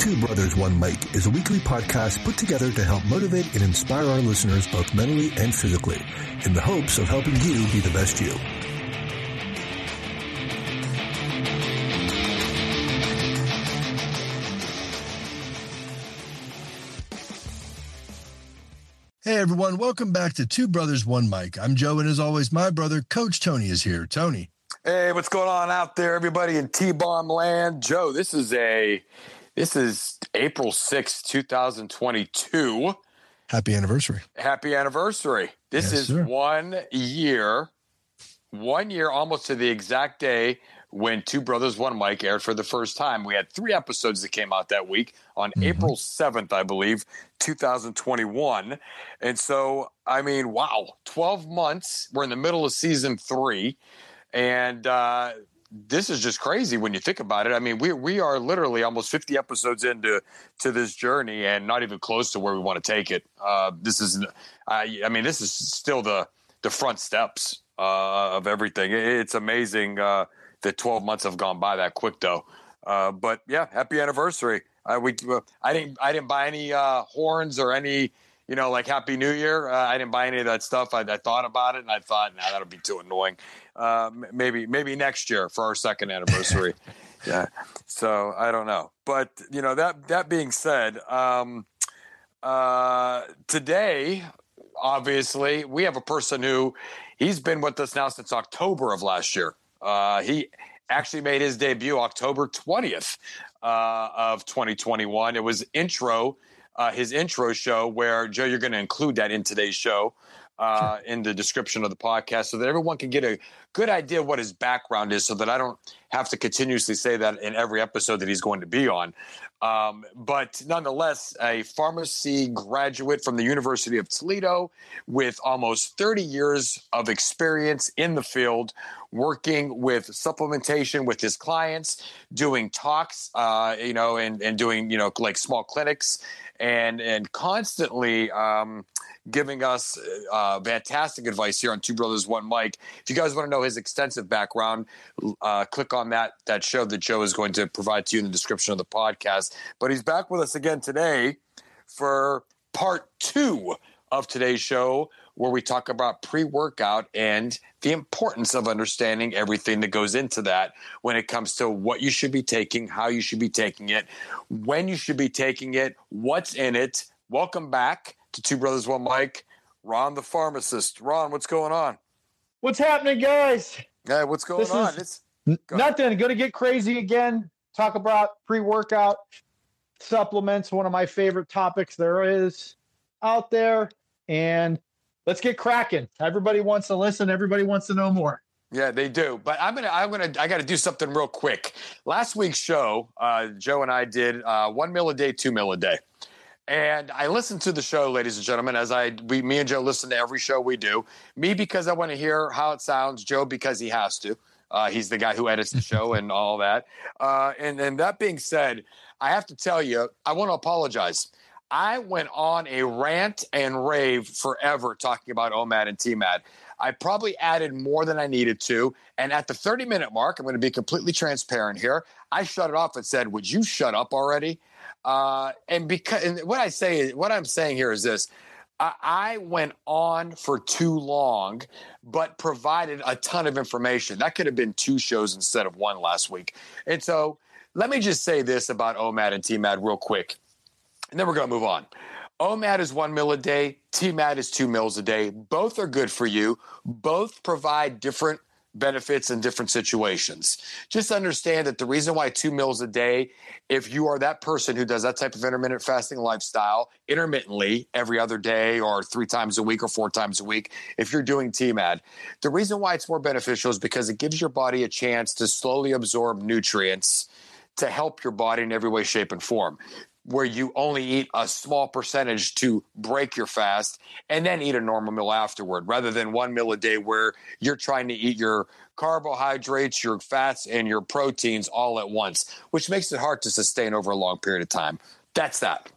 Two Brothers One Mike is a weekly podcast put together to help motivate and inspire our listeners both mentally and physically in the hopes of helping you be the best you. Hey everyone, welcome back to Two Brothers One Mike. I'm Joe, and as always, my brother, Coach Tony, is here. Tony. Hey, what's going on out there, everybody in T-Bomb land? Joe, this is a this is April 6th, 2022. Happy anniversary. Happy anniversary. This Yes, is sir. one year, one year almost to the exact day when Two Brothers One Mike aired for the first time. We had three episodes that came out that week on Mhm. April 7th, I believe, 2021. And so, I mean, wow, 12 months. We're in the middle of season three. And uh, this is just crazy when you think about it. I mean, we we are literally almost 50 episodes into to this journey and not even close to where we want to take it. Uh, this is, I, I mean, this is still the the front steps uh, of everything. It- It's amazing uh, that 12 months have gone by that quick, though. Uh, but yeah, happy anniversary. Uh, we uh, I didn't I didn't buy any uh, horns or any you know like Happy New Year. Uh, I didn't buy any of that stuff. I, I thought about it and I thought, nah, that'll be too annoying. Uh, maybe maybe next year for our second anniversary. yeah. So I don't know, but you know that that being said, um, uh, today obviously we have a person who he's been with us now since October of last year. Uh, he actually made his debut October 20th uh, of 2021. It was intro, uh, his intro show where Joe, you're going to include that in today's show. Uh, in the description of the podcast, so that everyone can get a good idea of what his background is, so that I don't have to continuously say that in every episode that he's going to be on. Um, but nonetheless, a pharmacy graduate from the University of Toledo with almost 30 years of experience in the field, working with supplementation with his clients, doing talks, uh, you know, and, and doing, you know, like small clinics and, and constantly, um, giving us uh, fantastic advice here on Two Brothers One Mic. If you guys want to know his extensive background, uh, click on that that show that Joe is going to provide to you in the description of the podcast. But he's back with us again today for part two of today's show, where we talk about pre workout and the importance of understanding everything that goes into that when it comes to what you should be taking, how you should be taking it, when you should be taking it, what's in it. Welcome back to Two Brothers One Mike, Ron the pharmacist. Ron, what's going on? What's happening, guys? Hey, what's going This on? It's Go. Nothing. Going to get crazy again. Talk about pre workout supplements, one of my favorite topics there is out there. And let's get cracking. Everybody wants to listen, everybody wants to know more. Yeah, they do. But I'm gonna, I'm gonna, I got to do something real quick. Last week's show, uh, Joe and I did uh, one meal a day, two meal a day, and I listen to the show, ladies and gentlemen, as I, we, me and Joe listen to every show we do. Me because I want to hear how it sounds. Joe because he has to. Uh, he's the guy who edits the show and all that. Uh, and and that being said, I have to tell you, I want to apologize. I went on a rant and rave forever talking about OMAD and TMAD. I probably added more than I needed to. And at the 30 minute mark, I'm going to be completely transparent here. I shut it off and said, Would you shut up already? Uh, and because and what I say, what I'm saying here is this I, I went on for too long, but provided a ton of information. That could have been two shows instead of one last week. And so let me just say this about OMAD and TMAD real quick, and then we're going to move on. OMAD is one meal a day. TMAD is two meals a day. Both are good for you. Both provide different benefits in different situations. Just understand that the reason why two meals a day, if you are that person who does that type of intermittent fasting lifestyle intermittently every other day or three times a week or four times a week, if you're doing TMAD, the reason why it's more beneficial is because it gives your body a chance to slowly absorb nutrients to help your body in every way, shape, and form where you only eat a small percentage to break your fast and then eat a normal meal afterward rather than one meal a day where you're trying to eat your carbohydrates, your fats, and your proteins all at once, which makes it hard to sustain over a long period of time. That's that.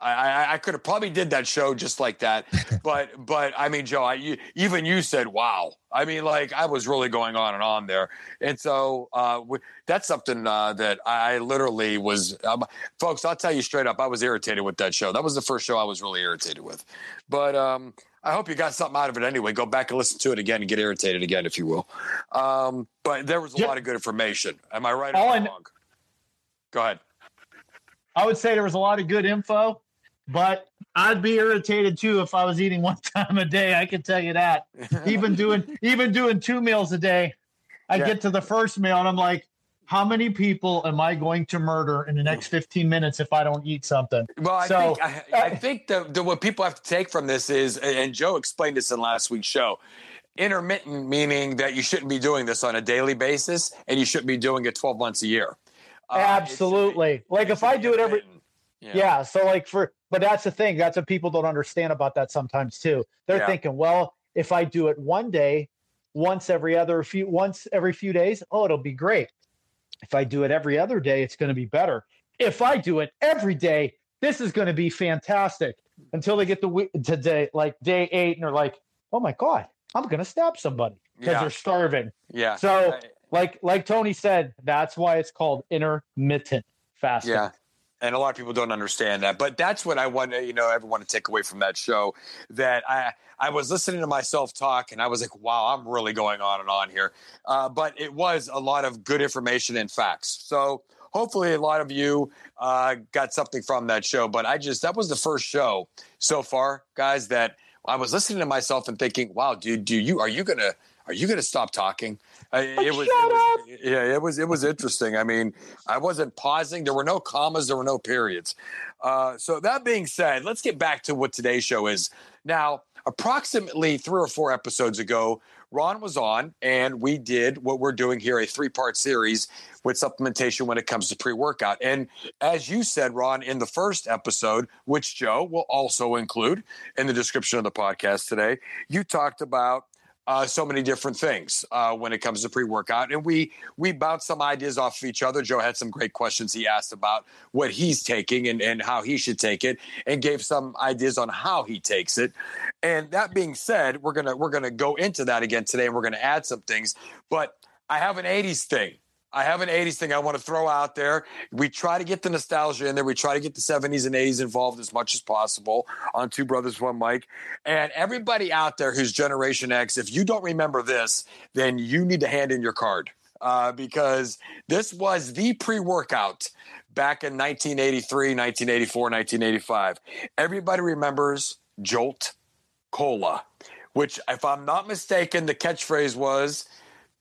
I, I, I could have probably did that show just like that, but but I mean, Joe, I, you, even you said, "Wow." I mean, like I was really going on and on there, and so uh, w- that's something uh, that I literally was, um, folks. I'll tell you straight up, I was irritated with that show. That was the first show I was really irritated with, but um, I hope you got something out of it anyway. Go back and listen to it again and get irritated again, if you will. Um, but there was a Yeah. lot of good information. Am I right or All am I I kn- wrong? Go ahead. I would say there was a lot of good info, but I'd be irritated too if I was eating one time a day. I can tell you that. Even doing even doing two meals a day, I Yeah. get to the first meal and I'm like, how many people am I going to murder in the next 15 minutes if I don't eat something? Well, I So, think I, I think the, the what people have to take from this is, and Joe explained this in last week's show. Intermittent meaning that you shouldn't be doing this on a daily basis, and you shouldn't be doing it twelve months a year. Uh, should be- Absolutely. like if I do it every intermittent. yeah. so like for but that's the thing that's what people don't understand about that sometimes too they're Yeah. thinking well if i do it one day once every other few once every few days oh it'll be great if i do it every other day it's going to be better if i do it every day this is going to be fantastic until they get the week to day like day eight and they're like oh my god i'm going to stab somebody because Yeah. they're starving Yeah. so I- like like tony said that's why it's called intermittent fasting Yeah. And a lot of people don't understand that. But that's what I want to, you know, everyone to take away from that show. That I I was listening to myself talk and I was like, wow, I'm really going on and on here. Uh, but it was a lot of good information and facts. So hopefully a lot of you uh, got something from that show. But I just that was the first show so far, guys, that I was listening to myself and thinking, wow, dude, do you are you gonna are you gonna stop talking? Uh, it was, it shut was yeah, it was it was interesting. I mean, I wasn't pausing. There were no commas. There were no periods. Uh, so that being said, let's get back to what today's show is. Now, approximately three or four episodes ago, Ron was on, and we did what we're doing here a three part series with supplementation when it comes to pre workout. And as you said, Ron, in the first episode, which Joe will also include in the description of the podcast today, you talked about uh, so many different things uh, when it comes to pre-workout, and we we bounced some ideas off of each other. Joe had some great questions he asked about what he's taking and, and how he should take it, and gave some ideas on how he takes it. And that being said, we're gonna we're gonna go into that again today, and we're gonna add some things. But I have an '80s thing. I have an 80s thing I want to throw out there. We try to get the nostalgia in there. We try to get the 70s and 80s involved as much as possible on Two Brothers, One Mike. And everybody out there who's Generation X, if you don't remember this, then you need to hand in your card uh, because this was the pre workout back in 1983, 1984, 1985. Everybody remembers Jolt Cola, which, if I'm not mistaken, the catchphrase was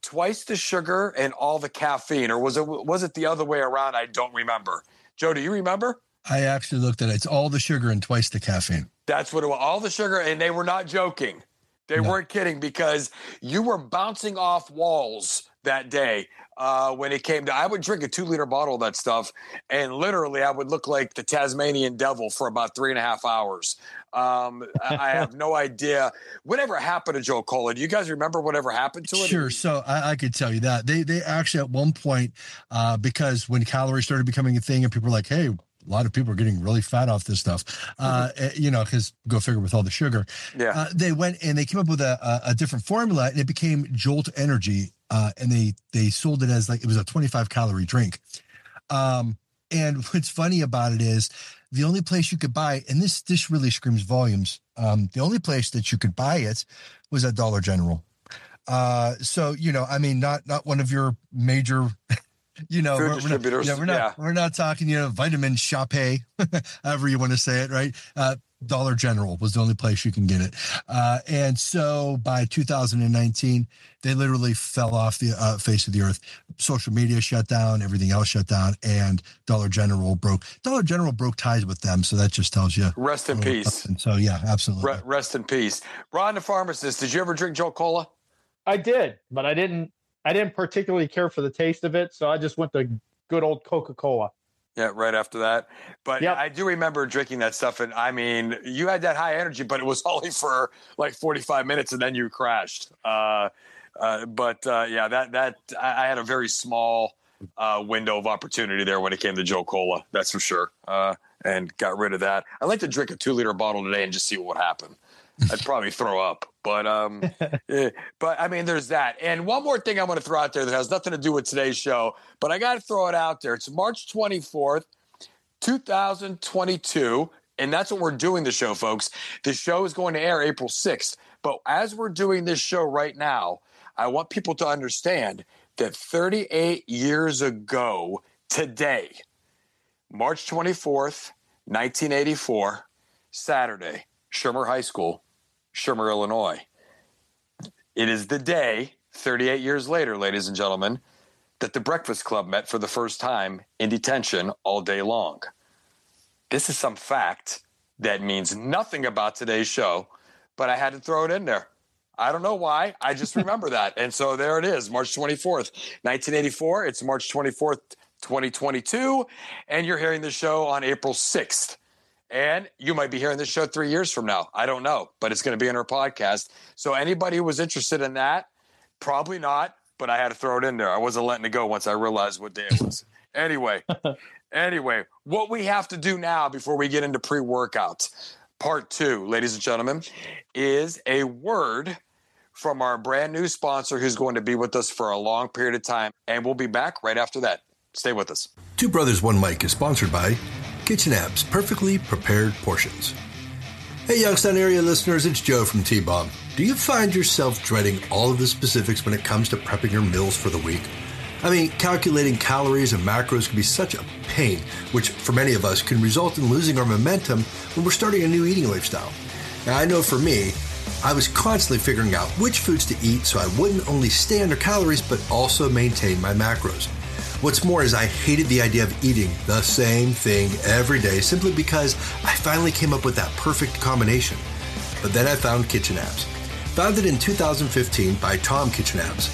twice the sugar and all the caffeine, or was it was it the other way around? I don't remember. Joe, do you remember? I actually looked at it. It's all the sugar and twice the caffeine. That's what it was. All the sugar, and they were not joking. They No. weren't kidding because you were bouncing off walls that day uh, when it came to. I would drink a two liter bottle of that stuff, and literally, I would look like the Tasmanian devil for about three and a half hours. Um, I have no idea whatever happened to Jolt Cola. Do you guys remember whatever happened to it? Sure. So I, I could tell you that they they actually at one point uh, because when calories started becoming a thing and people were like, hey. A lot of people are getting really fat off this stuff, uh, eh, you know, because go figure with all the sugar. Yeah. Uh, they went and they came up with a, a, a different formula, and it became Jolt Energy, uh, and they they sold it as like it was a 25 calorie drink. Um, and what's funny about it is the only place you could buy, and this this really screams volumes. Um, the only place that you could buy it was at Dollar General. Uh, so you know, I mean, not not one of your major, you know, Food we're, we're not, yeah, we're not yeah. we're not talking, you know, vitamin shoppe, however you want to say it, right? Uh, Dollar General was the only place you can get it. Uh, and so by 2019, they literally fell off the uh, face of the earth. Social media shut down, everything else shut down, and Dollar General broke. Dollar General broke ties with them, so that just tells you. Rest in peace. something. So yeah, absolutely. Re- rest in peace. Ron, the pharmacist. Did you ever drink Jolt Cola? I did, but I didn't. I didn't particularly care for the taste of it, so I just went to good old Coca Cola. Yeah, right after that. But Yep. I do remember drinking that stuff, and I mean, you had that high energy, but it was only for like forty-five minutes, and then you crashed. Uh, uh, but uh, yeah, that that I I had a very small uh, window of opportunity there when it came to Jolt Cola. That's for sure. Uh, and got rid of that. I'd like to drink a two liter bottle today and just see what would happen. I'd probably throw up. But um, yeah, but I mean, there's that. And one more thing I want to throw out there that has nothing to do with today's show, but I got to throw it out there. It's March 24th, 2022, and that's what we're doing the show, folks. The show is going to air April 6th. But as we're doing this show right now, I want people to understand that 38 years ago today, March 24th, 1984, Saturday, Shermer High School, Shermer, Illinois. It is the day, 38 years later, ladies and gentlemen, that the Breakfast Club met for the first time in detention all day long. This is some fact that means nothing about today's show, but I had to throw it in there. I don't know why. I just remember that. And so there it is, March 24th, 1984. It's March 24th, 2022. And you're hearing the show on April 6th. And you might be hearing this show three years from now. I don't know, but it's going to be in our podcast. So anybody who was interested in that, probably not, but I had to throw it in there. I wasn't letting it go once I realized what day it was. anyway, anyway, what we have to do now before we get into pre workouts, part two, ladies and gentlemen, is a word from our brand new sponsor who's going to be with us for a long period of time. And we'll be back right after that. Stay with us. Two Brothers One Mic is sponsored by Kitchen Abs Perfectly Prepared Portions. Hey, Youngstown area listeners, it's Joe from T Bomb. Do you find yourself dreading all of the specifics when it comes to prepping your meals for the week? I mean, calculating calories and macros can be such a pain, which for many of us can result in losing our momentum when we're starting a new eating lifestyle. Now, I know for me, I was constantly figuring out which foods to eat so I wouldn't only stay under calories but also maintain my macros. What's more is I hated the idea of eating the same thing every day simply because I finally came up with that perfect combination. But then I found Kitchen Abs. Founded in 2015 by Tom Kitchen Abs,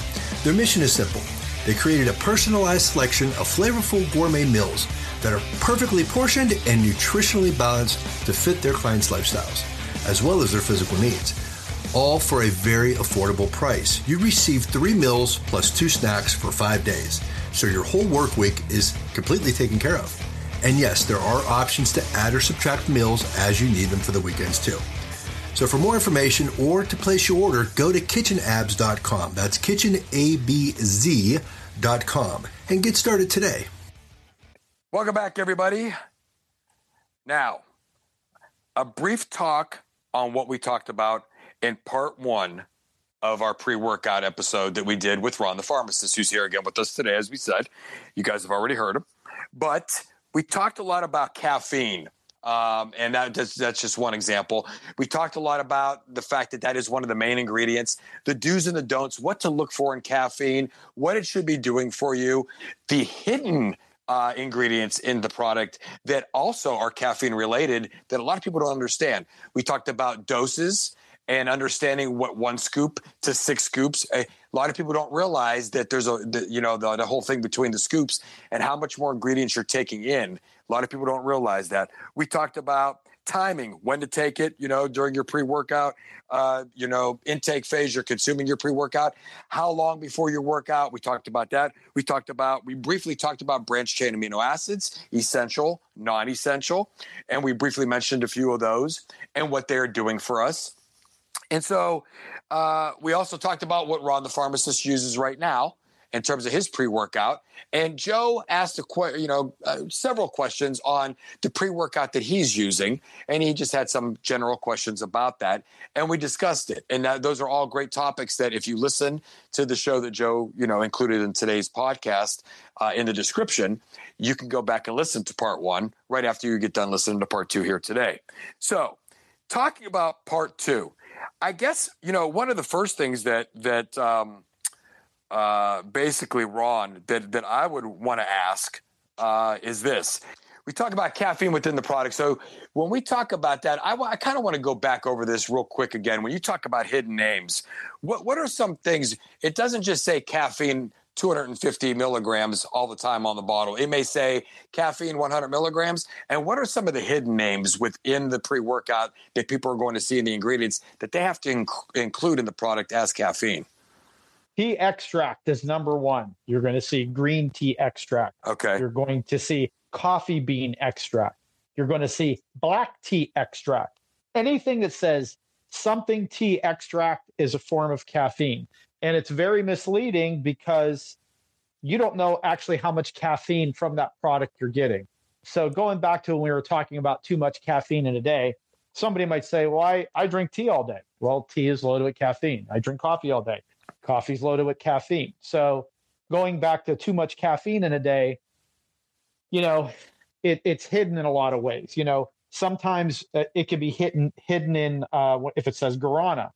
their mission is simple. They created a personalized selection of flavorful gourmet meals that are perfectly portioned and nutritionally balanced to fit their clients' lifestyles, as well as their physical needs all for a very affordable price. You receive three meals plus two snacks for five days so your whole work week is completely taken care of. And yes, there are options to add or subtract meals as you need them for the weekends too. So for more information or to place your order, go to kitchenabs.com. That's kitchenabz.com and get started today. Welcome back, everybody. Now, a brief talk on what we talked about in part one of our pre-workout episode that we did with Ron, the pharmacist, who's here again with us today. As we said, you guys have already heard him, but we talked a lot about caffeine. Um, and that, that's, that's just one example. We talked a lot about the fact that that is one of the main ingredients, the do's and the don'ts, what to look for in caffeine, what it should be doing for you, the hidden uh, ingredients in the product that also are caffeine related that a lot of people don't understand. We talked about doses and understanding what one scoop to six scoops. A lot of people don't realize that there's a, the, you know, the, the whole thing between the scoops and how much more ingredients you're taking in. A lot of people don't realize that. We talked about timing, when to take it, you know, during your pre workout, uh, you know, intake phase, you're consuming your pre workout, how long before your workout. We talked about that. We talked about, we briefly talked about branch chain amino acids, essential, non essential. And we briefly mentioned a few of those and what they're doing for us. And so uh, we also talked about what Ron, the pharmacist, uses right now in terms of his pre-workout. And Joe asked a que- you know uh, several questions on the pre-workout that he's using, and he just had some general questions about that, and we discussed it. And those are all great topics that if you listen to the show that Joe you know included in today's podcast uh, in the description, you can go back and listen to part one right after you get done listening to part two here today. So, talking about part two. I guess you know one of the first things that that um, uh, basically Ron that that I would want to ask uh, is this. We talk about caffeine within the product. So when we talk about that, I, I kind of want to go back over this real quick again. When you talk about hidden names, what what are some things? It doesn't just say caffeine 250 milligrams all the time on the bottle. It may say caffeine 100 milligrams. And what are some of the hidden names within the pre workout that people are going to see in the ingredients that they have to inc- include in the product as caffeine? Tea extract is number one. You're going to see green tea extract. Okay. You're going to see coffee bean extract. You're going to see black tea extract. Anything that says something tea extract is a form of caffeine. And it's very misleading because you don't know actually how much caffeine from that product you're getting. So going back to when we were talking about too much caffeine in a day, somebody might say, Well, I, I drink tea all day. Well, tea is loaded with caffeine. I drink coffee all day. Coffee's loaded with caffeine. So going back to too much caffeine in a day, you know, it, it's hidden in a lot of ways. You know, sometimes uh, it can be hidden hidden in uh, if it says guarana.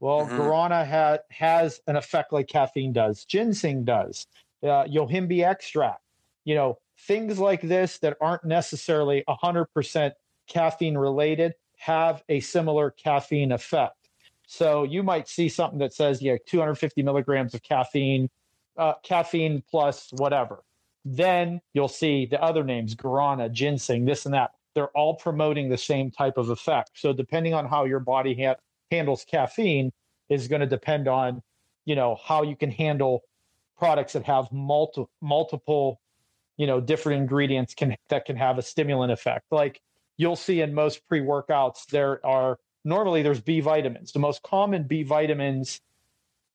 Well, mm-hmm. guarana ha- has an effect like caffeine does. Ginseng does. Uh, yohimbe extract. You know, things like this that aren't necessarily 100% caffeine related have a similar caffeine effect. So you might see something that says, yeah, 250 milligrams of caffeine, uh, caffeine plus whatever. Then you'll see the other names, guarana, ginseng, this and that. They're all promoting the same type of effect. So depending on how your body ha- handles caffeine is going to depend on, you know, how you can handle products that have multi- multiple, you know, different ingredients can that can have a stimulant effect. Like you'll see in most pre-workouts, there are normally there's B vitamins. The most common B vitamins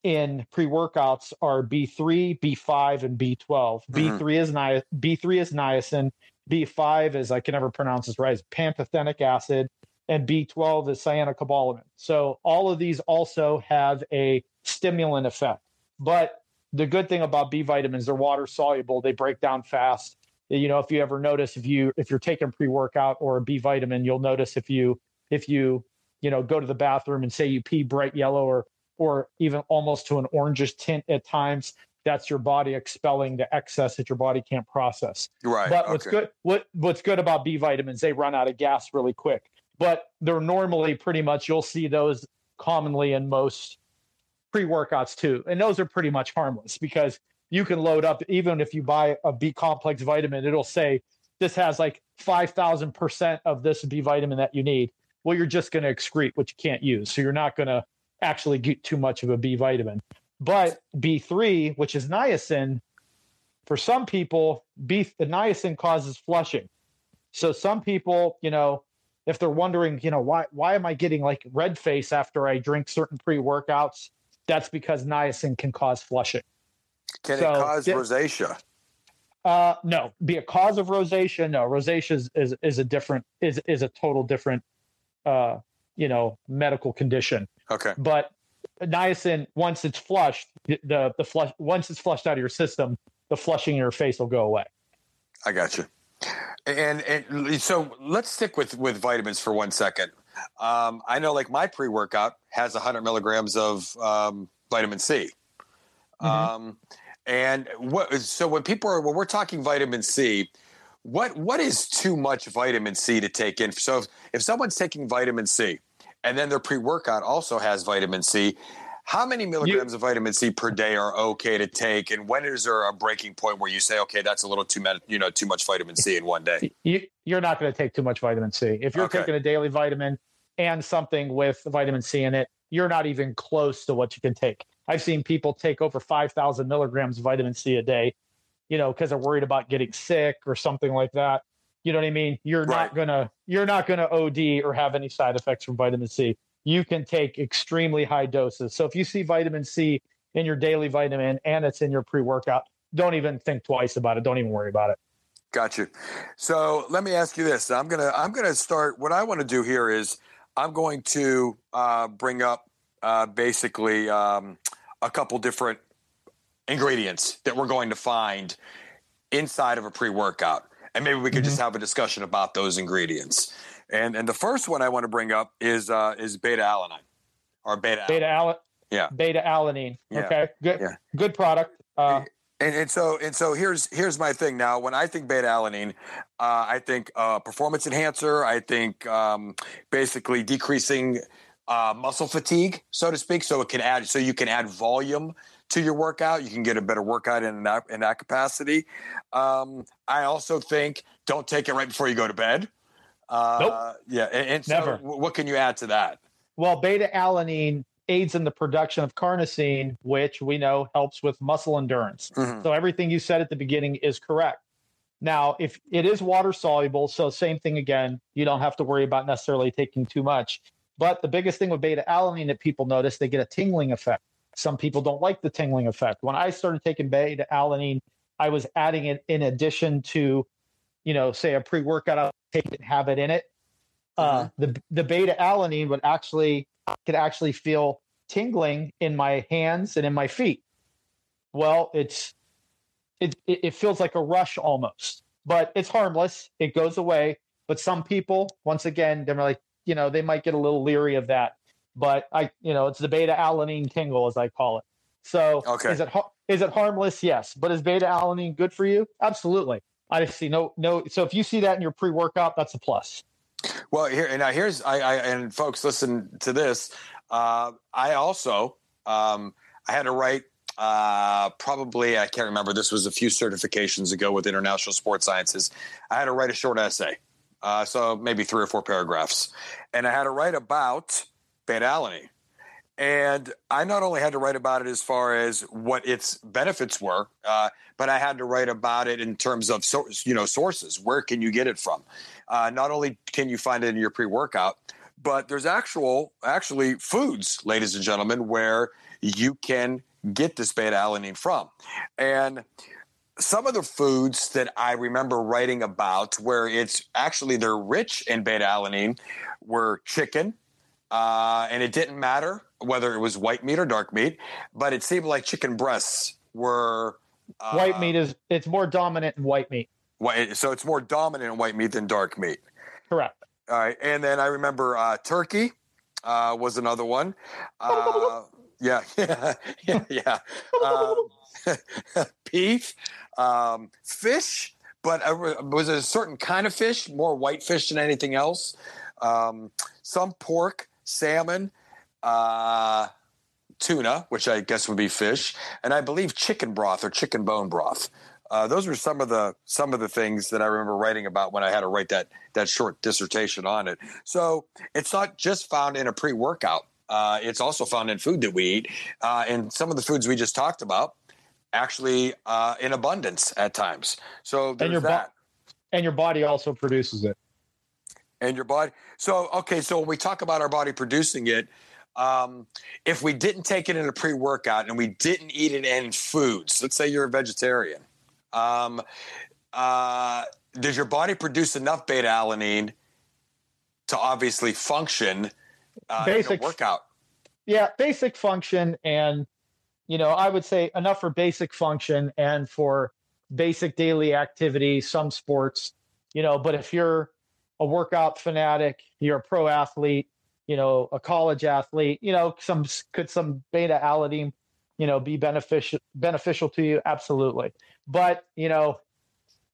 in pre-workouts are B3, B5, and B12. Mm-hmm. B3 is ni- B3 is niacin. B5 is I can never pronounce this right. Is pantothenic acid, and B12 is cyanocobalamin. So all of these also have a stimulant effect. But the good thing about B vitamins, they're water soluble. They break down fast. You know, if you ever notice if you if you're taking pre-workout or a B vitamin, you'll notice if you if you you know go to the bathroom and say you pee bright yellow or or even almost to an orangish tint at times that's your body expelling the excess that your body can't process right but what's okay. good what what's good about b vitamins they run out of gas really quick but they're normally pretty much you'll see those commonly in most pre-workouts too and those are pretty much harmless because you can load up even if you buy a b complex vitamin it'll say this has like 5000% of this b vitamin that you need well, you're just going to excrete what you can't use. So you're not going to actually get too much of a B vitamin. But B3, which is niacin, for some people, B the niacin causes flushing. So some people, you know, if they're wondering, you know, why why am I getting like red face after I drink certain pre-workouts? That's because niacin can cause flushing. Can so, it cause rosacea? Uh, no, be a cause of rosacea. No, rosacea is, is, is a different is is a total different uh, you know, medical condition. Okay. But niacin, once it's flushed, the the flush once it's flushed out of your system, the flushing in your face will go away. I got you. And and so let's stick with with vitamins for one second. Um, I know, like my pre workout has 100 milligrams of um, vitamin C. Mm-hmm. Um, and what so when people are when we're talking vitamin C, what what is too much vitamin C to take in? So if, if someone's taking vitamin C and then their pre-workout also has vitamin C, how many milligrams you, of vitamin C per day are okay to take? And when is there a breaking point where you say, okay, that's a little too much, you know, too much vitamin C in one day? You, are not going to take too much vitamin C. If you're okay. taking a daily vitamin and something with vitamin C in it, you're not even close to what you can take. I've seen people take over 5,000 milligrams of vitamin C a day you know, because they're worried about getting sick or something like that. You know what I mean? You're right. not gonna you're not gonna OD or have any side effects from vitamin C. You can take extremely high doses. So if you see vitamin C in your daily vitamin and it's in your pre-workout, don't even think twice about it. Don't even worry about it. Got you. So let me ask you this. I'm gonna I'm gonna start. What I want to do here is I'm going to uh, bring up uh, basically um, a couple different ingredients that we're going to find inside of a pre-workout and maybe we could mm-hmm. just have a discussion about those ingredients and and the first one i want to bring up is uh is beta alanine or beta beta alanine yeah beta alanine yeah. okay good yeah. good product uh, and, and so and so here's here's my thing now when i think beta alanine uh, i think uh, performance enhancer i think um, basically decreasing uh, muscle fatigue so to speak so it can add so you can add volume to your workout. You can get a better workout in that in that capacity. Um, I also think don't take it right before you go to bed. Uh, nope. Yeah, and, and so never. What can you add to that? Well, beta alanine aids in the production of carnosine, which we know helps with muscle endurance. Mm-hmm. So everything you said at the beginning is correct. Now, if it is water soluble, so same thing again, you don't have to worry about necessarily taking too much. But the biggest thing with beta alanine that people notice, they get a tingling effect. Some people don't like the tingling effect. When I started taking beta alanine, I was adding it in addition to, you know, say a pre workout, I'll take it and have it in it. Uh, Mm-hmm. the the beta alanine would actually could actually feel tingling in my hands and in my feet. Well, it's it it, feels like a rush almost, but it's harmless. It goes away. But some people, once again, they're like, you know, they might get a little leery of that. But I, you know, it's the beta alanine tingle, as I call it. So, Okay. is it is it harmless? Yes. But is beta alanine good for you? Absolutely. I see no no. So if you see that in your pre workout, that's a plus. Well, here and now here's I, I and folks listen to this. Uh, I also um, I had to write uh, probably I can't remember. This was a few certifications ago with International Sports Sciences. I had to write a short essay, uh, so maybe three or four paragraphs, and I had to write about beta alanine. And I not only had to write about it as far as what its benefits were, uh, but I had to write about it in terms of so, you know sources. Where can you get it from? Uh, not only can you find it in your pre-workout, but there's actual actually foods, ladies and gentlemen, where you can get this beta alanine from. And some of the foods that I remember writing about where it's actually they're rich in beta alanine were chicken. Uh, and it didn't matter whether it was white meat or dark meat, but it seemed like chicken breasts were uh, white meat is it's more dominant in white meat. white, so it's more dominant in white meat than dark meat. Correct. All right, and then I remember uh, turkey uh, was another one. Uh, yeah, yeah, yeah, yeah. Um, beef, um, fish, but uh, was it a certain kind of fish, more white fish than anything else? Um, some pork, salmon, uh, tuna, which I guess would be fish, and I believe chicken broth or chicken bone broth. Uh, those were some of the some of the things that I remember writing about when I had to write that that short dissertation on it. So it's not just found in a pre workout; uh, it's also found in food that we eat, uh, and some of the foods we just talked about, actually uh, in abundance at times. So there's your bo- that. And your body also produces it. And your body. So okay, so when we talk about our body producing it, um, if we didn't take it in a pre-workout and we didn't eat it in foods, let's say you're a vegetarian, um, uh, does your body produce enough beta alanine to obviously function uh, in a Basic- workout? yeah basic function and you know i would say enough for basic function and for basic daily activity some sports you know but if you're a workout fanatic you're a pro athlete you know a college athlete you know some could some beta alanine you know be beneficial beneficial to you? Absolutely. But you know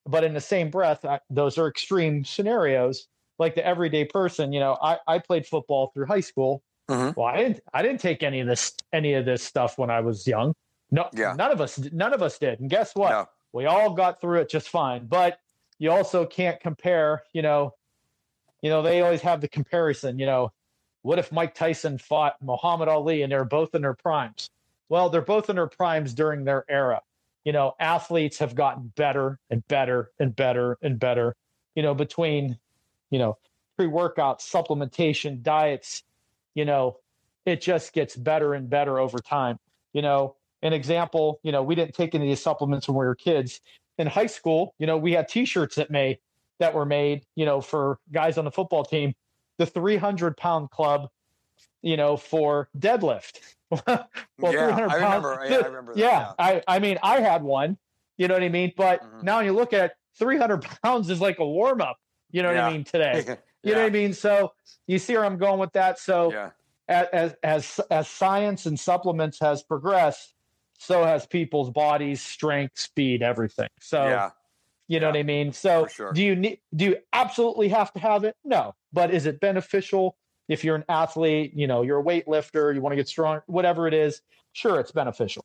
but in the same breath I, those are extreme scenarios. Like the everyday person you know i, I played football through high school. Mhm. well i didn't i didn't take any of this any of this stuff when i was young. No Yeah. none of us none of us did. And guess what? No. we all got through it just fine. But you also can't compare you know you know they always have the comparison you know what if mike tyson fought muhammad ali and they're both in their primes? Well they're both in their primes during their era. You know athletes have gotten better and better and better and better you know between you know pre-workout supplementation diets you know it just gets better and better over time you know. An example you know we didn't take any of these supplements when we were kids. In high school you know we had t-shirts that made that were made you know for guys on the football team the 300 pound club you know for deadlift well, yeah, 300 I pounds- remember. Yeah, I remember that. yeah, I, I mean, I had one. You know what I mean? But Mhm. now you look at 300 pounds is like a warm up. You know what I mean? Today, yeah. you know what I mean? So you see where I'm going with that. So yeah. as as as science and supplements has progressed, so has people's bodies, strength, speed, everything. So yeah. You know yeah, what I mean? So sure. do you need do you absolutely have to have it? No. But is it beneficial if you're an athlete, you know, you're a weightlifter, you want to get strong, whatever it is, sure it's beneficial.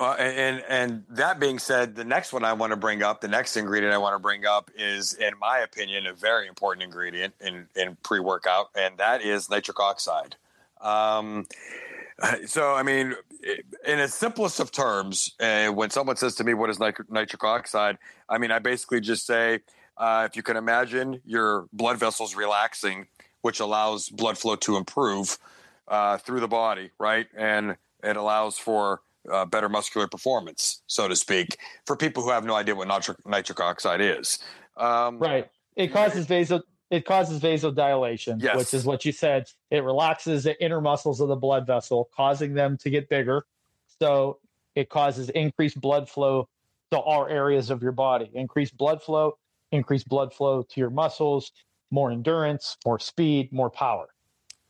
Uh, and and that being said, the next one I want to bring up, the next ingredient I want to bring up is, in my opinion, a very important ingredient in in pre workout, and that is nitric oxide. Um, so I mean, in the simplest of terms, uh, when someone says to me, "What is nitri- nitric oxide?" I mean, I basically just say, uh, if you can imagine your blood vessels relaxing, which allows blood flow to improve uh, through the body, right, and it allows for uh, better muscular performance, so to speak, for people who have no idea what nitric, nitric oxide is. Um, right. It causes vasodilation it causes vasodilation, yes. which is what you said. It relaxes the inner muscles of the blood vessel, causing them to get bigger. So it causes increased blood flow to all areas of your body. Increased blood flow, increased blood flow to your muscles, more endurance, more speed, more power.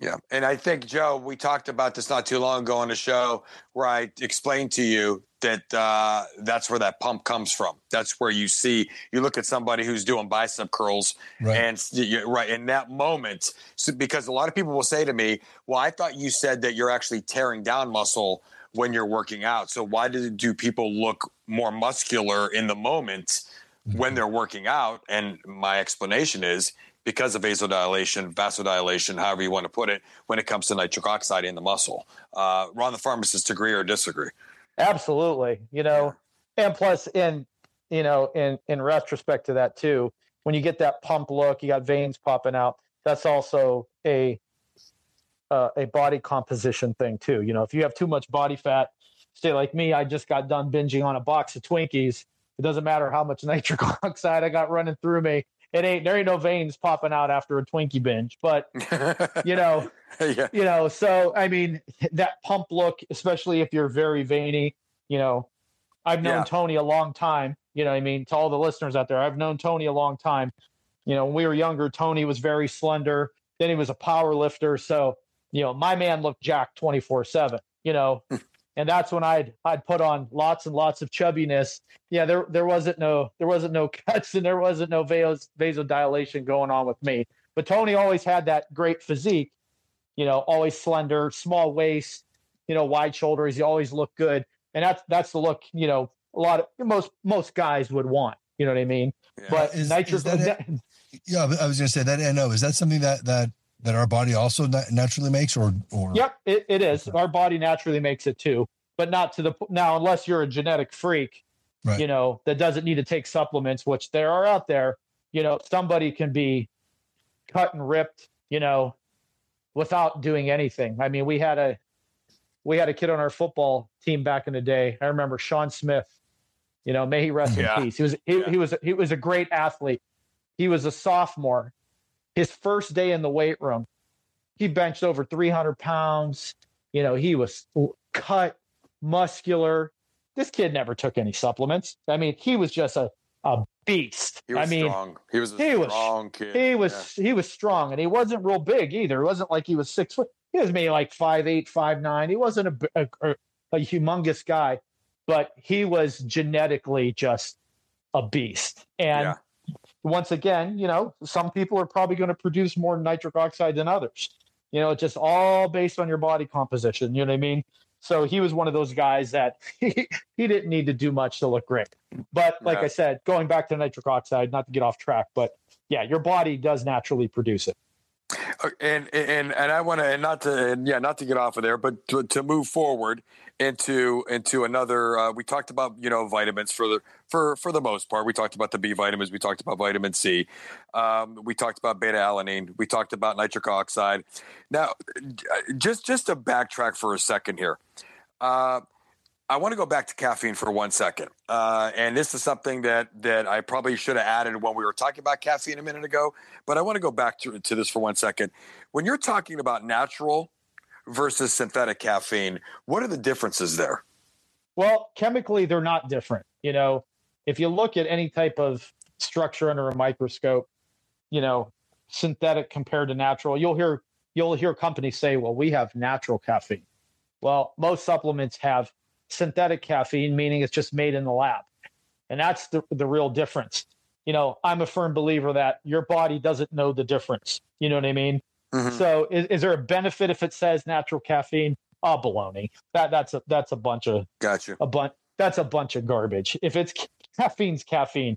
Yeah. And I think, Joe, we talked about this not too long ago on the show where I explained to you that uh, that's where that pump comes from. That's where you see, you look at somebody who's doing bicep curls right. and you, right in that moment. So, because a lot of people will say to me, well, I thought you said that you're actually tearing down muscle when you're working out. So why do, do people look more muscular in the moment mm-hmm. when they're working out? And my explanation is because of vasodilation, vasodilation, however you want to put it, when it comes to nitric oxide in the muscle. Uh, Ron, the pharmacist, agree or disagree? Absolutely. You know, and plus, in you know, in in retrospect to that too, when you get that pump look, you got veins popping out. That's also a uh, a body composition thing too. You know, if you have too much body fat, say like me, I just got done binging on a box of Twinkies. It doesn't matter how much nitric oxide I got running through me it ain't there ain't no veins popping out after a Twinkie binge. But you know, yeah. you know, so I mean that pump look, especially if you're very veiny, you know, I've known yeah. Tony a long time. You know, I mean, to all the listeners out there, I've known Tony a long time. You know, when we were younger, Tony was very slender. Then he was a power lifter. So, you know, my man looked jacked 24 7. You know, and that's when I'd I'd put on lots and lots of chubbiness. Yeah, there there wasn't no there wasn't no cuts and there wasn't no vas- vasodilation going on with me. But Tony always had that great physique, you know, always slender, small waist, you know, wide shoulders. He always looked good, and that's that's the look you know a lot of most most guys would want. You know what I mean? Yeah. But is, nitrous. Is that yeah, I was going to say that. NO is that something that that that our body also naturally makes or or? Yep it, it is. Our body naturally makes it too but not to the now unless you're a genetic freak right. you know that doesn't need to take supplements which there are out there you know somebody can be cut and ripped you know without doing anything. I mean we had a we had a kid on our football team back in the day. I remember sean smith you know may he rest yeah. in peace. He was he, yeah. he was he was a great athlete. He was a sophomore his first day in the weight room, he benched over 300 pounds. You know, he was cut, muscular. This kid never took any supplements. I mean, he was just a, a beast. I mean, strong. He was a he strong was, kid. He was yeah. he was strong, and he wasn't real big either. It wasn't like he was six foot. He was maybe like five eight, five nine. He wasn't a, a, a humongous guy, but he was genetically just a beast. And yeah once again, you know, some people are probably going to produce more nitric oxide than others. You know, it's just all based on your body composition. You know what I mean? So he was one of those guys that he, he didn't need to do much to look great. But like yeah. I said, going back to nitric oxide, not to get off track, but yeah, your body does naturally produce it. And and and I want to and not to and yeah not to get off of there, but to, to move forward into into another. Uh, we talked about you know vitamins for the for for the most part. We talked about the B vitamins. We talked about vitamin C. Um, we talked about beta alanine. We talked about nitric oxide. Now, just just to backtrack for a second here. Uh, I want to go back to caffeine for one second, uh, and this is something that that I probably should have added when we were talking about caffeine a minute ago. But I want to go back to to this for one second. When you're talking about natural versus synthetic caffeine. What are the differences there? Well, chemically, they're not different. You know, if you look at any type of structure under a microscope, you know, synthetic compared to natural, you'll hear you'll hear companies say, "Well, we have natural caffeine." Well, most supplements have synthetic caffeine, meaning it's just made in the lab, and that's the the real difference. You know, I'm a firm believer that your body doesn't know the difference. You know what I mean? Mm-hmm. So is, is there a benefit if it says natural caffeine? Oh, baloney. That that's a that's a bunch of gotcha. A bunch that's a bunch of garbage. If it's caffeine's caffeine,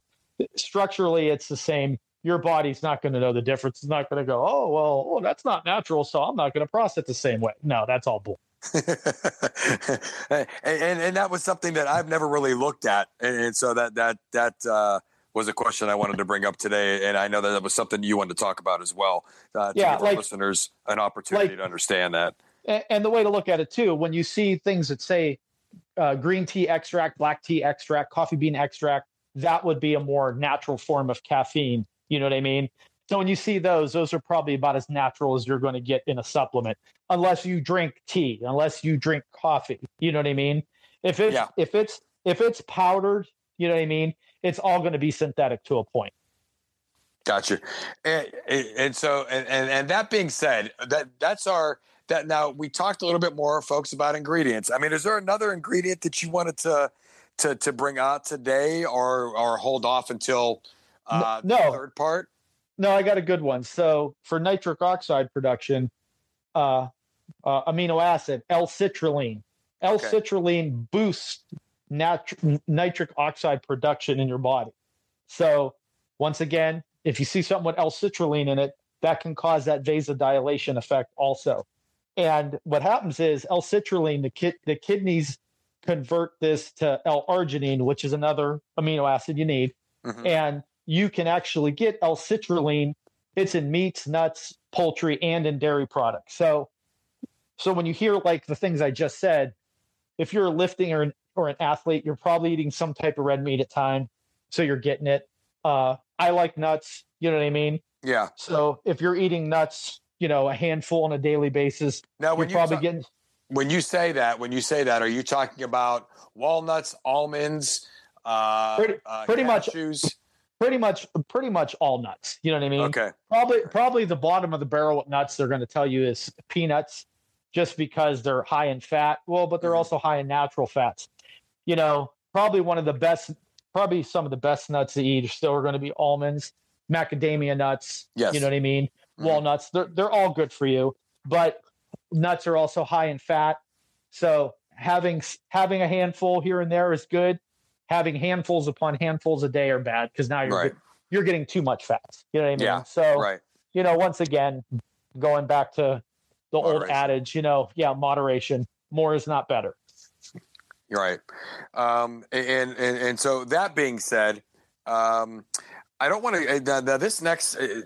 structurally it's the same. Your body's not going to know the difference. It's not going to go, oh well, oh that's not natural, so I'm not going to process it the same way. No, that's all bull. and, and, and that was something that I've never really looked at, and, and so that that that uh, was a question I wanted to bring up today, and I know that that was something you wanted to talk about as well. Uh, to Yeah, give our like- listeners an opportunity like- to understand that. and, and the way to look at it too, when you see things that say uh, green tea extract, black tea extract, coffee bean extract, that would be a more natural form of caffeine. You know what I mean? So when you see those, those are probably about as natural as you're going to get in a supplement, unless you drink tea, unless you drink coffee. You know what I mean? If it's Yeah. if it's if it's powdered, you know what I mean. It's all going to be synthetic to a point. Gotcha. And, and so, and, and and that being said, that that's our that now we talked a little bit more, folks, about ingredients. I mean, is there another ingredient that you wanted to to to bring out today, or or hold off until uh, No. the third part? No, I got a good one. So for nitric oxide production, uh, uh, amino acid L-citrulline. L-citrulline boosts nat- nitric oxide production in your body. So once again, if you see something with L-citrulline in it, that can cause that vasodilation effect also. And what happens is L-citrulline, the kid, the kidneys convert this to L-arginine, which is another amino acid you need Mhm. and you can actually get L-citrulline. It's in meats, nuts, poultry, and in dairy products. So, so when you hear like the things I just said, if you're lifting or an, or an athlete, you're probably eating some type of red meat at time, so you're getting it. Uh, I like nuts. You know what I mean? Yeah. So if you're eating nuts, you know, a handful on a daily basis, Now, you're you probably ta- getting when you say that, when you say that, are you talking about walnuts, almonds, uh, Pretty- uh, pretty much-? Pretty much pretty much all nuts. You know what I mean? Okay. probably probably the bottom of the barrel with nuts they're going to tell you is peanuts just because they're high in fat well but they're Mhm. also high in natural fats you know probably one of the best probably some of the best nuts to eat are still are going to be almonds macadamia nuts Yes. you know what i mean Mhm. walnuts they're, they're all good for you but nuts are also high in fat so having having a handful here and there is good having handfuls upon handfuls a day are bad because now you're Right. you're getting too much fats. You know what I mean? Yeah, So, Right. you know, once again, going back to the old adage, you know, yeah, moderation. More is not better. Right. Um, and, and and so that being said, um, I don't want to. Uh, this next uh,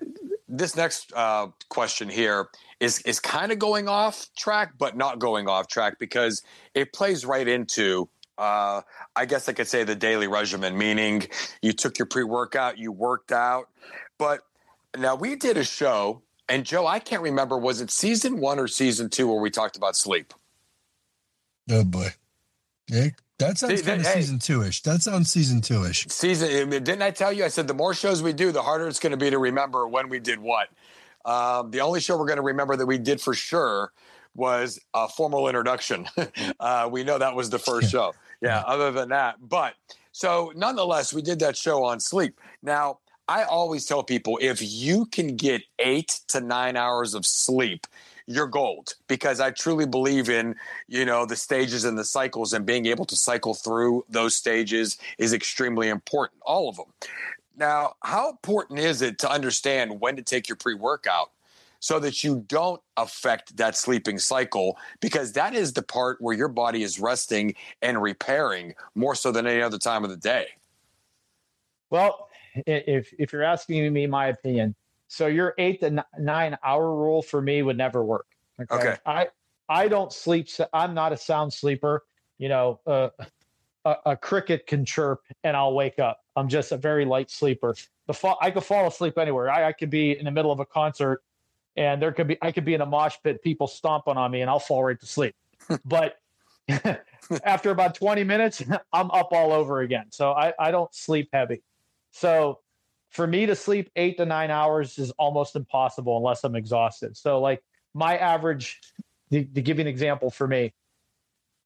this next uh, question here is is kind of going off track, but not going off track because it plays right into. Uh, I guess I could say the daily regimen, meaning you took your pre workout, you worked out, but now we did a show, and Joe, I can't remember was it season one or season two where we talked about sleep. Oh boy. Yeah, that sounds kind of hey. season two ish. That sounds season two ish. season didn't i tell you i said the more shows we do the harder it's going to be to remember when we did what um, the only show we're going to remember that we did for sure was a formal introduction uh, we know that was the first show yeah other than that but so nonetheless we did that show on sleep. Now i always tell people if you can get eight to nine hours of sleep you're gold because i truly believe in you know the stages and the cycles and being able to cycle through those stages is extremely important all of them now how important is it to understand when to take your pre-workout so that you don't affect that sleeping cycle because that is the part where your body is resting and repairing more so than any other time of the day Well, if if you're asking me my opinion, so your eight to nine hour rule for me would never work. Okay. I I don't sleep. I'm not a sound sleeper. You know, uh, a, a cricket can chirp and I'll wake up. I'm just a very light sleeper. The fall, I could fall asleep anywhere. I, I could be in the middle of a concert, and there could be I could be in a mosh pit, people stomping on me, and I'll fall right to sleep. but after about 20 minutes, I'm up all over again. So I, I don't sleep heavy. So for me to sleep eight to nine hours is almost impossible unless I'm exhausted. So like my average, to, to give you an example for me,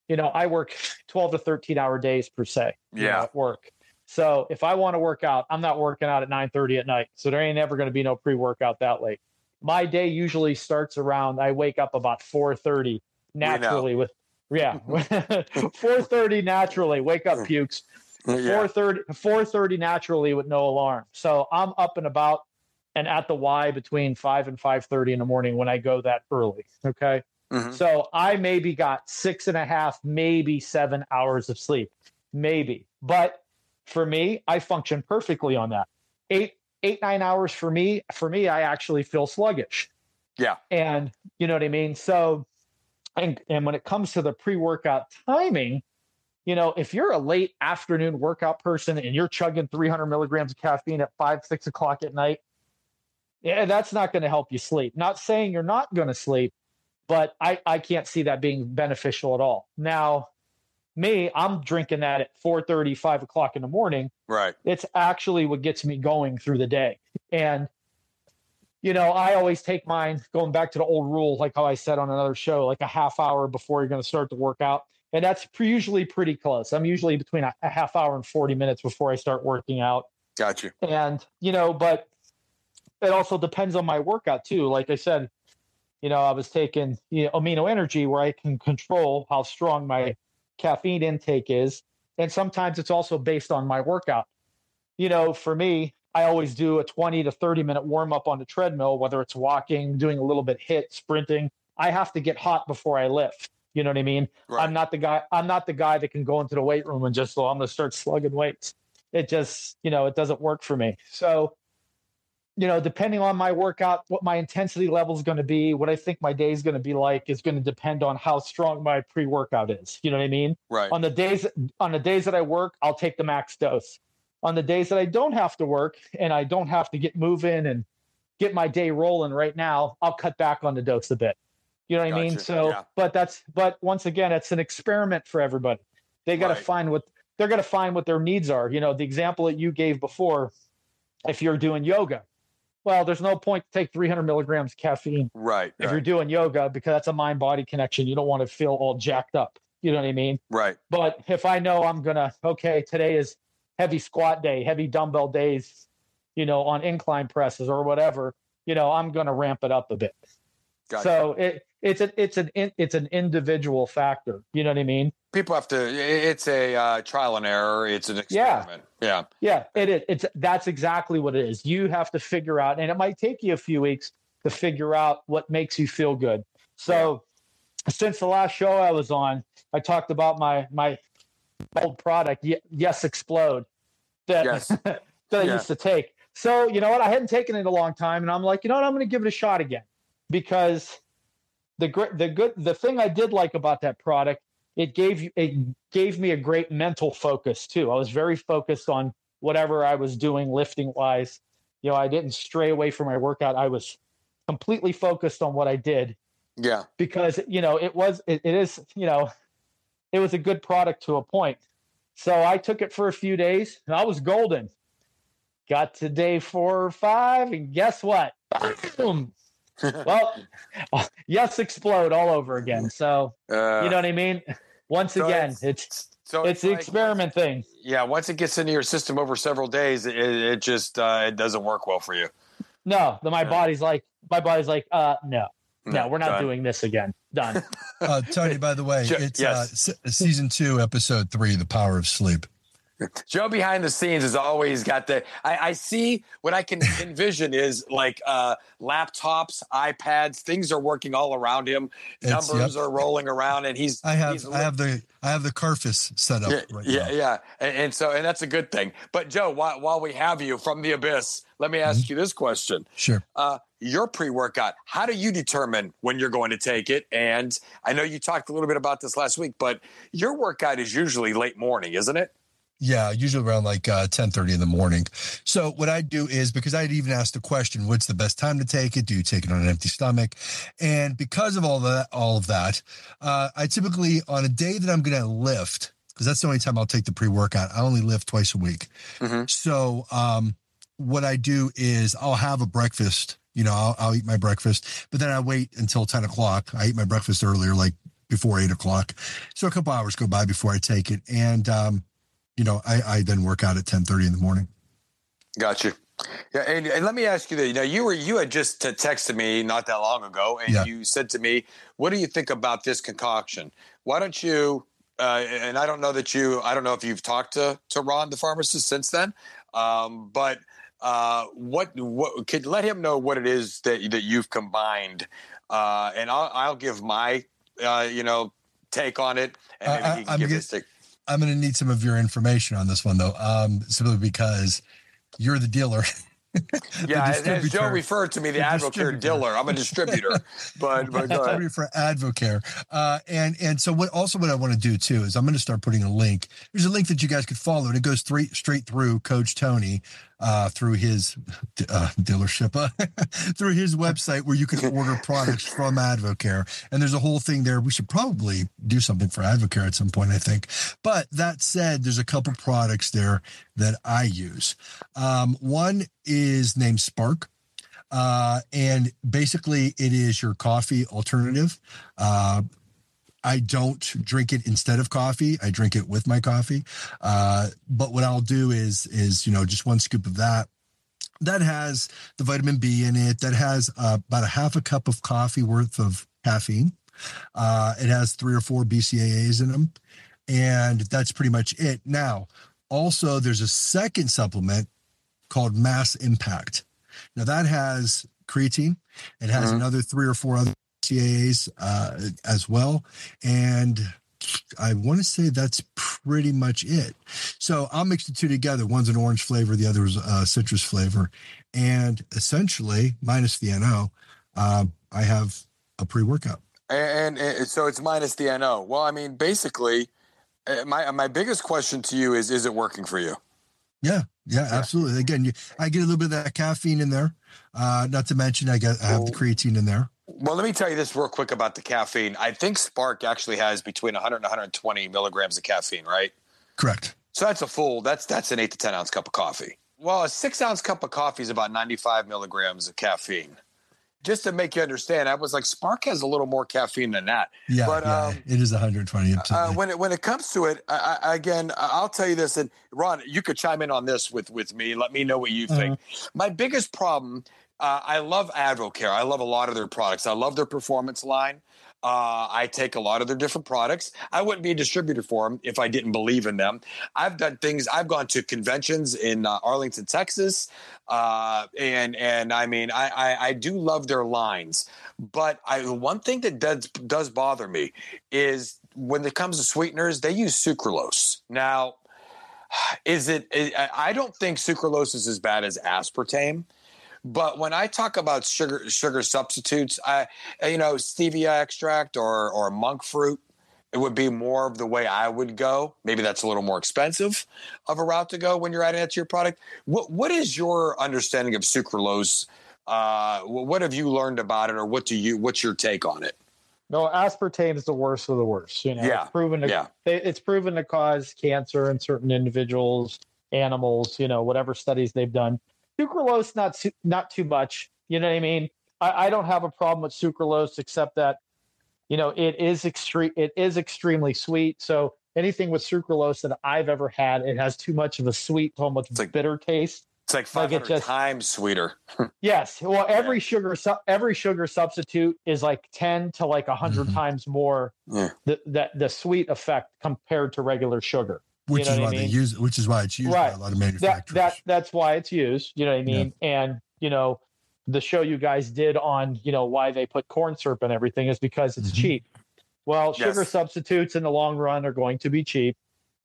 you know, I work 12 to 13 hour days per se. Yeah. at work. So if I want to work out, I'm not working out at 9 30 at night. So there ain't ever going to be no pre workout that late. My day usually starts around, I wake up about 4 30 naturally with, yeah, 4 30 naturally. Wake up, pukes. yeah 4:30 4:30 naturally with no alarm. So I'm up and about and at the Y between 5 and 5:30 in the morning when I go that early, okay? Mm-hmm. So I maybe got six and a half, maybe seven hours of sleep, maybe. But for me, I function perfectly on that. Eight, eight, nine hours for me. For me, I actually feel sluggish. Yeah. And you know what I mean. So, and and when it comes to the pre-workout timing, you know, if you're a late afternoon workout person and you're chugging 300 milligrams of caffeine at five, six o'clock at night, yeah, that's not going to help you sleep. Not saying you're not going to sleep, but I, I can't see that being beneficial at all. Now, me, I'm drinking that at 4 30, 5 o'clock in the morning. Right. It's actually what gets me going through the day. And, you know, I always take mine going back to the old rule, like how I said on another show, like a half hour before you're going to start to work out. And that's usually pretty close. I'm usually between a, a half hour and 40 minutes before I start working out. Got you. And, you know, but it also depends on my workout too. Like I said, you know, I was taking you know, amino energy where I can control how strong my caffeine intake is. And sometimes it's also based on my workout. You know, for me, I always do a 20 to 30 minute warm up on the treadmill, whether it's walking, doing a little bit hit, sprinting. I have to get hot before I lift. You know what I mean? Right. I'm not the guy. I'm not the guy that can go into the weight room and just, so I'm going to start slugging weights. It just, you know, it doesn't work for me. So you know, depending on my workout, what my intensity level is going to be, what I think my day is going to be like is going to depend on how strong my pre-workout is. You know what I mean? Right. On the days on the days that I work, I'll take the max dose. On the days that I don't have to work and I don't have to get moving and get my day rolling right now, I'll cut back on the dose a bit. You know what gotcha. I mean? So, yeah. but that's but once again, it's an experiment for everybody. They got to right. find what they're going to find what their needs are. You know, the example that you gave before, if you're doing yoga, well, there's no point to take 300 milligrams caffeine. Right. If right. you're doing yoga, because that's a mind body connection, you don't want to feel all jacked up. You know what I mean? Right. But if I know I'm going to, okay, today is heavy squat day, heavy dumbbell days, you know, on incline presses or whatever, you know, I'm going to ramp it up a bit. Gotcha. So it, it's an it's an it's an individual factor. You know what I mean? People have to. It's a uh, trial and error. It's an experiment. Yeah, yeah, yeah. It is. It's that's exactly what it is. You have to figure out, and it might take you a few weeks to figure out what makes you feel good. So, yeah. since the last show I was on, I talked about my my old product, Yes Explode, that yes. that I yeah. used to take. So you know what? I hadn't taken it in a long time, and I'm like, you know what? I'm going to give it a shot again because the great the good the thing I did like about that product it gave you it gave me a great mental focus too. I was very focused on whatever I was doing lifting wise. You know, I didn't stray away from my workout. I was completely focused on what I did. Yeah. Because, you know, it was it, it is, you know, it was a good product to a point. So I took it for a few days and I was golden. Got to day four or five, and guess what? Boom well, yes, explode all over again. So uh, you know what I mean. Once so again, it's, it's so it's, it's the like experiment thing. Yeah, once it gets into your system over several days, it, it just uh, it doesn't work well for you. No, the, my yeah. body's like my body's like, uh, no, no, we're not done. doing this again. Done. uh, Tony, by the way, it's yes. uh, season two, episode three, "The Power of Sleep." Joe behind the scenes has always got the. I, I see what I can envision is like uh, laptops, iPads, things are working all around him. It's, Numbers yep. are rolling around, and he's. I have he's I have the I have the Carfus set up. Yeah, right yeah, now. yeah, and, and, so and that's a good thing. But Joe, while, while we have you from the abyss, let me ask mm-hmm. you this question. Sure. Uh, your pre-workout how do you determine when you're going to take it and i know you talked a little bit about this last week but your workout is usually late morning isn't it yeah, usually around like uh, 10 30 in the morning. So, what I do is because I'd even asked the question, what's the best time to take it? Do you take it on an empty stomach? And because of all that, all of that, uh, I typically, on a day that I'm going to lift, because that's the only time I'll take the pre workout, I only lift twice a week. Mm-hmm. So, um, what I do is I'll have a breakfast. You know, I'll, I'll eat my breakfast, but then I wait until 10 o'clock. I eat my breakfast earlier, like before eight o'clock. So a couple hours go by before I take it. And, um, you know, I, I then work out at 10 30 in the morning. Got you. Yeah, and, and, let me ask you that. You know, you were you had just texted me not that long ago, and yeah. you said to me, "What do you think about this concoction? Why don't you?" Uh, and I don't know that you. I don't know if you've talked to to Ron, the pharmacist, since then. Um, but uh, what what could let him know what it is that that you've combined uh, and I'll, I'll give my uh, you know take on it, and maybe he can I'm give get- his take. I'm going to need some of your information on this one, though, um, simply because you're the dealer. The Yeah, as- Joe referred to me, the the Advocare dealer. I'm a distributor, but but go ahead. for Advocare. Uh, and and so what also what I want to do too is I'm going to start putting a link. There's a link that you guys could follow, and it goes straight straight through Coach Tony uh, through his uh, dealership, through his website where you can order products from Advocare. And there's a whole thing there. We should probably do something for Advocare at some point, I think. But that said, there's a couple products there that I use. Um, one is named Spark. Uh, and basically, it is your coffee alternative. Uh, I don't drink it instead of coffee. I drink it with my coffee. Uh, but what I'll do is is you know just one scoop of that. That has the vitamin B in it. That has uh, about a half a cup of coffee worth of caffeine. Uh, it has three or four BCAAs in them, and that's pretty much it. Now, also there's a second supplement called Mass Impact. Now that has creatine. It has Mhm. another three or four other CAAs uh, as well, and I want to say that's pretty much it. So I'll mix the two together. One's an orange flavor, the other is a citrus flavor, and essentially, minus the NO, um, I have a pre-workout. And, and so it's minus the NO. Well, I mean, basically, uh, my my biggest question to you is: Is it working for you? Yeah, yeah, absolutely. Again, you, I get a little bit of that caffeine in there. Uh, not to mention, I get I have the creatine in there. Well, let me tell you this real quick about the caffeine. I think Spark actually has between 100 and 120 milligrams of caffeine, right? Correct. So that's a full. That's that's an eight to ten ounce cup of coffee. Well, a six ounce cup of coffee is about 95 milligrams of caffeine. Just to make you understand, I was like, Spark has a little more caffeine than that. Yeah, But, yeah, um, it is 120. Uh, when it when it comes to it, I, I, again, I'll tell you this, and Ron, you could chime in on this with with me. Let me know what you think. My biggest problem, uh, I love Advocare. I love a lot of their products. I love their performance line. Uh, I take a lot of their different products. I wouldn't be a distributor for them if I didn't believe in them. I've done things. I've gone to conventions in uh, Arlington, Texas, uh, and and I mean, I, I I do love their lines. But I one thing that does does bother me is when it comes to sweeteners, they use sucralose. Now, is it? I I don't think sucralose is as bad as aspartame. But when I talk about sugar sugar substitutes, I you know stevia extract or or monk fruit, it would be more of the way I would go. Maybe that's a little more expensive of a route to go when you're adding that to your product. What what is your understanding of sucralose? Uh, what have you learned about it, or what do you? What's your take on it? No, aspartame is the worst of the worst. You know, Yeah, it's proven to yeah. it's proven to cause cancer in certain individuals, animals. You know, whatever studies they've done. Sucralose, not su- not too much. You know what I mean? I, I don't have a problem with sucralose, except that you know it is extreme. It is extremely sweet. So anything with sucralose that I've ever had, it has too much of a sweet, almost like- bitter taste. It's like Like it just- times sweeter. Yes. Well, every sugar su- every sugar substitute is like 10 to like 100 Mhm. times more Yeah. the, the the sweet effect compared to regular sugar. Which know is what I why they mean? use which is why it's used by Right. a lot of That manufacturers. that that's why it's used, you know what I mean? And, you know, the show you guys did on, you know, why they put corn syrup and everything is because it's Mhm. cheap. Well, sugar substitutes in the long run are going to be cheap.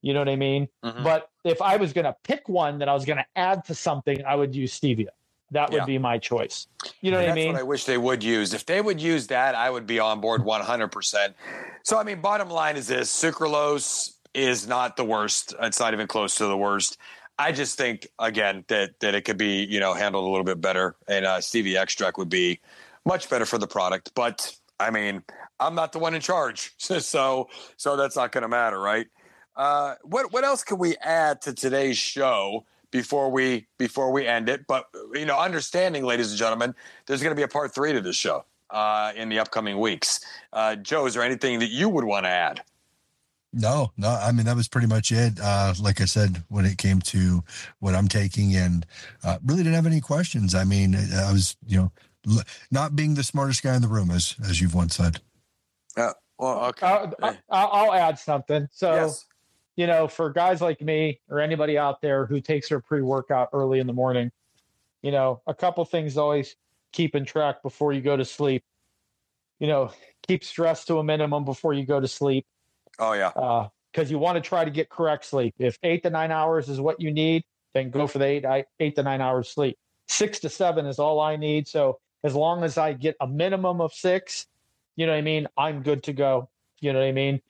You know what I mean? Mhm. But if I was going to pick one that I was going to add to something, I would use stevia. That would Yeah. be my choice. You know And what I that's mean? what I wish they would use. If they would use that, I would be on board 100%. So, I mean, bottom line is this sucralose is not the worst. It's not even close to the worst. I just think, again, that, that it could be, you know, handled a little bit better. And uh, stevia extract would be much better for the product. But, I mean, I'm not the one in charge. So, so that's not going to matter, right? Uh, what, what else can we add to today's show? before we before we end it. But you know, understanding, ladies and gentlemen, there's going to be a part three to this show uh, in the upcoming weeks. Uh, Joe, is there anything that you would want to add? No, no. I mean, that was pretty much it. Uh, like I said, when it came to what I'm taking, and uh, really didn't have any questions. I mean, I was, you know, l- not being the smartest guy in the room, as as you've once said. Uh, well, okay. I'll, I'll, I'll add something. So, yes. you know, for guys like me or anybody out there who takes their pre workout early in the morning, you know, a couple things always keep in track before you go to sleep. you know, keep stress to a minimum before you go to sleep. Oh yeah. Because uh, you want to try to get correct sleep. If eight to nine hours is what you need, then go for the eight eight to nine hours sleep. Six to seven is all I need. So as long as I get a minimum of six, you know what I mean, I'm good to go. You know what I mean?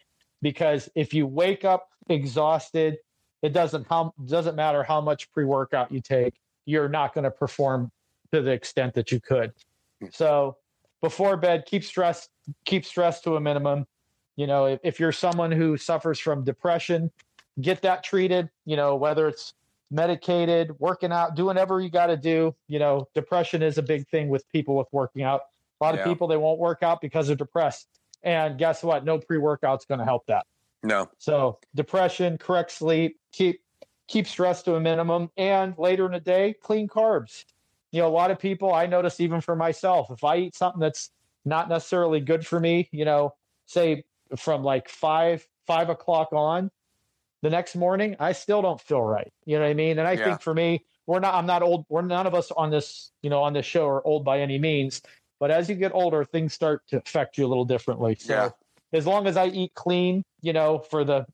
Because if you wake up exhausted, it doesn't how doesn't matter how much pre workout you take, you're not going to perform to the extent that you could. So before bed, keep stress keep stress to a minimum. You know, if, if you're someone who suffers from depression, get that treated. You know, whether it's medicated, working out, doing whatever you got to do. You know, depression is a big thing with people with working out. A lot yeah. of people they won't work out because they're depressed. And guess what? No pre-workout's going to help that. No. So depression, correct sleep, keep keep stress to a minimum, and later in the day, clean carbs. You know, a lot of people I notice even for myself, if I eat something that's not necessarily good for me, you know, say from like five five o'clock on, the next morning, I still don't feel right. You know what I mean? And I yeah. think for me, we're not. I'm not old. We're none of us on this, you know, on this show are old by any means. But as you get older, things start to affect you a little differently. So yeah. as long as I eat clean, you know, for the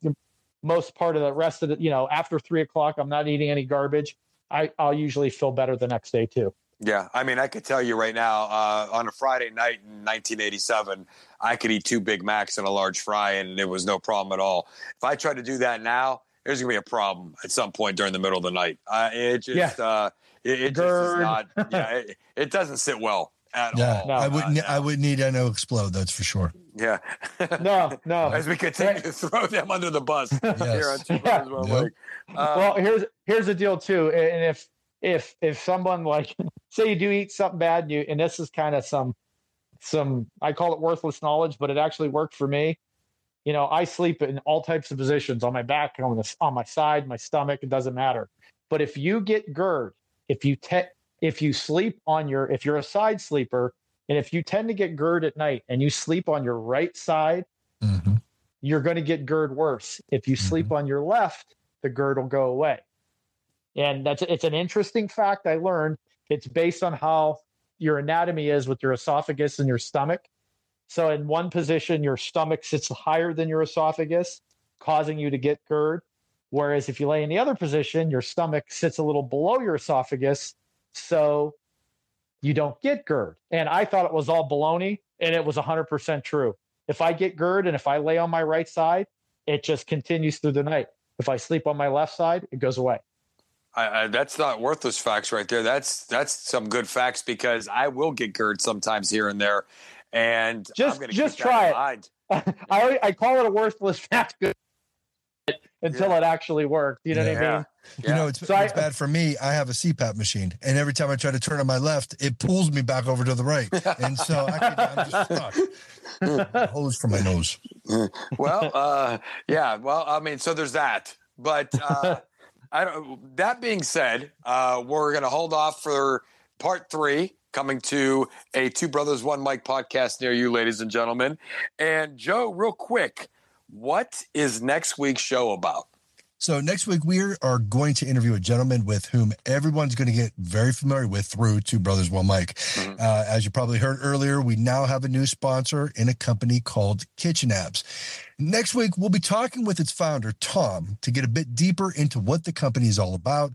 most part of the rest of the, you know, after three o'clock, I'm not eating any garbage. I, I'll usually feel better the next day too. Yeah, I mean, I could tell you right now, uh, on a Friday night in 1987, I could eat two Big Macs and a large fry, and it was no problem at all. If I try to do that now, there's gonna be a problem at some point during the middle of the night. Uh, it just, yeah. uh, it, it just is not. Yeah, it, it doesn't sit well at yeah, all. No, I wouldn't. Uh, I would need to explode. That's for sure. Yeah. no, no. As we continue right. to throw them under the bus yes. here on yeah. well. Yep. Um, well, here's here's the deal too, and if if if someone like say you do eat something bad, and you and this is kind of some some I call it worthless knowledge, but it actually worked for me. You know, I sleep in all types of positions on my back, on the on my side, my stomach. It doesn't matter. But if you get GERD, if you te- if you sleep on your if you're a side sleeper and if you tend to get GERD at night and you sleep on your right side mm-hmm. you're going to get GERD worse if you mm-hmm. sleep on your left the GERD will go away and that's it's an interesting fact i learned it's based on how your anatomy is with your esophagus and your stomach so in one position your stomach sits higher than your esophagus causing you to get GERD whereas if you lay in the other position your stomach sits a little below your esophagus so you don't get GERD. And I thought it was all baloney, and it was 100% true. If I get GERD and if I lay on my right side, it just continues through the night. If I sleep on my left side, it goes away. I, I, that's not worthless facts right there. That's that's some good facts because I will get GERD sometimes here and there, and just just try it. I I call it a worthless fact until yeah. it actually worked. You know yeah. what I mean? Yeah. You know, it's, so it's I, bad for me. I have a CPAP machine, and every time I try to turn on my left, it pulls me back over to the right, and so I am just stuck. Hose for my nose. well, uh, yeah. Well, I mean, so there's that, but uh, I don't. That being said, uh, we're going to hold off for part three coming to a Two Brothers One Mic podcast near you, ladies and gentlemen. And Joe, real quick what is next week's show about? So next week we are going to interview a gentleman with whom everyone's going to get very familiar with through Two Brothers One Mic. Mm-hmm. Uh, as you probably heard earlier, we now have a new sponsor in a company called Kitchen Apps. Next week we'll be talking with its founder Tom to get a bit deeper into what the company is all about,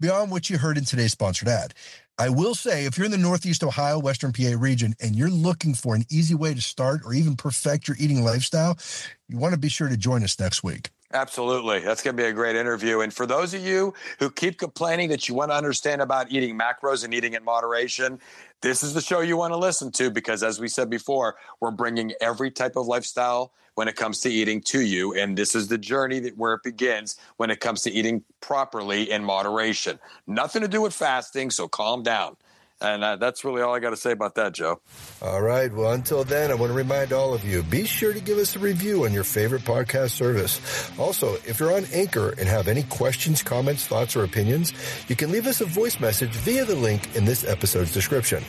beyond what you heard in today's sponsored ad. I will say, if you're in the Northeast Ohio, Western PA region, and you're looking for an easy way to start or even perfect your eating lifestyle, you want to be sure to join us next week. Absolutely. That's going to be a great interview. And for those of you who keep complaining that you want to understand about eating macros and eating in moderation, this is the show you want to listen to because, as we said before, we're bringing every type of lifestyle when it comes to eating to you. And this is the journey that where it begins when it comes to eating properly in moderation. Nothing to do with fasting, so calm down. And uh, that's really all I got to say about that, Joe. All right. Well, until then, I want to remind all of you be sure to give us a review on your favorite podcast service. Also, if you're on Anchor and have any questions, comments, thoughts, or opinions, you can leave us a voice message via the link in this episode's description.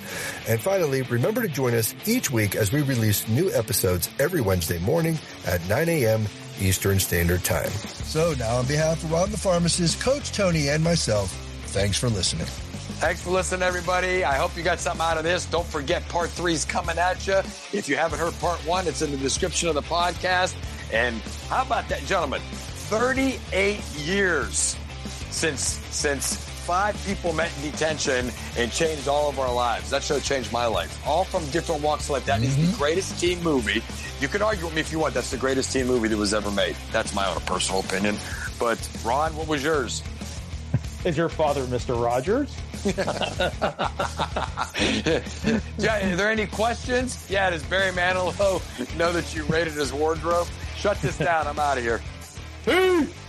And finally, remember to join us each week as we release new episodes every Wednesday morning at 9 a.m. Eastern Standard Time. So now, on behalf of Ron the Pharmacist, Coach Tony, and myself, thanks for listening. Thanks for listening, everybody. I hope you got something out of this. Don't forget, part three is coming at you. If you haven't heard part one, it's in the description of the podcast. And how about that, gentlemen? 38 years since since five people met in detention and changed all of our lives. That show changed my life. All from different walks of life. That mm-hmm. is the greatest teen movie. You can argue with me if you want. That's the greatest teen movie that was ever made. That's my own personal opinion. But Ron, what was yours? Is your father Mr. Rogers? Yeah, are there any questions? Yeah, does Barry Manilow know that you raided his wardrobe? Shut this down. I'm out of here. Peace.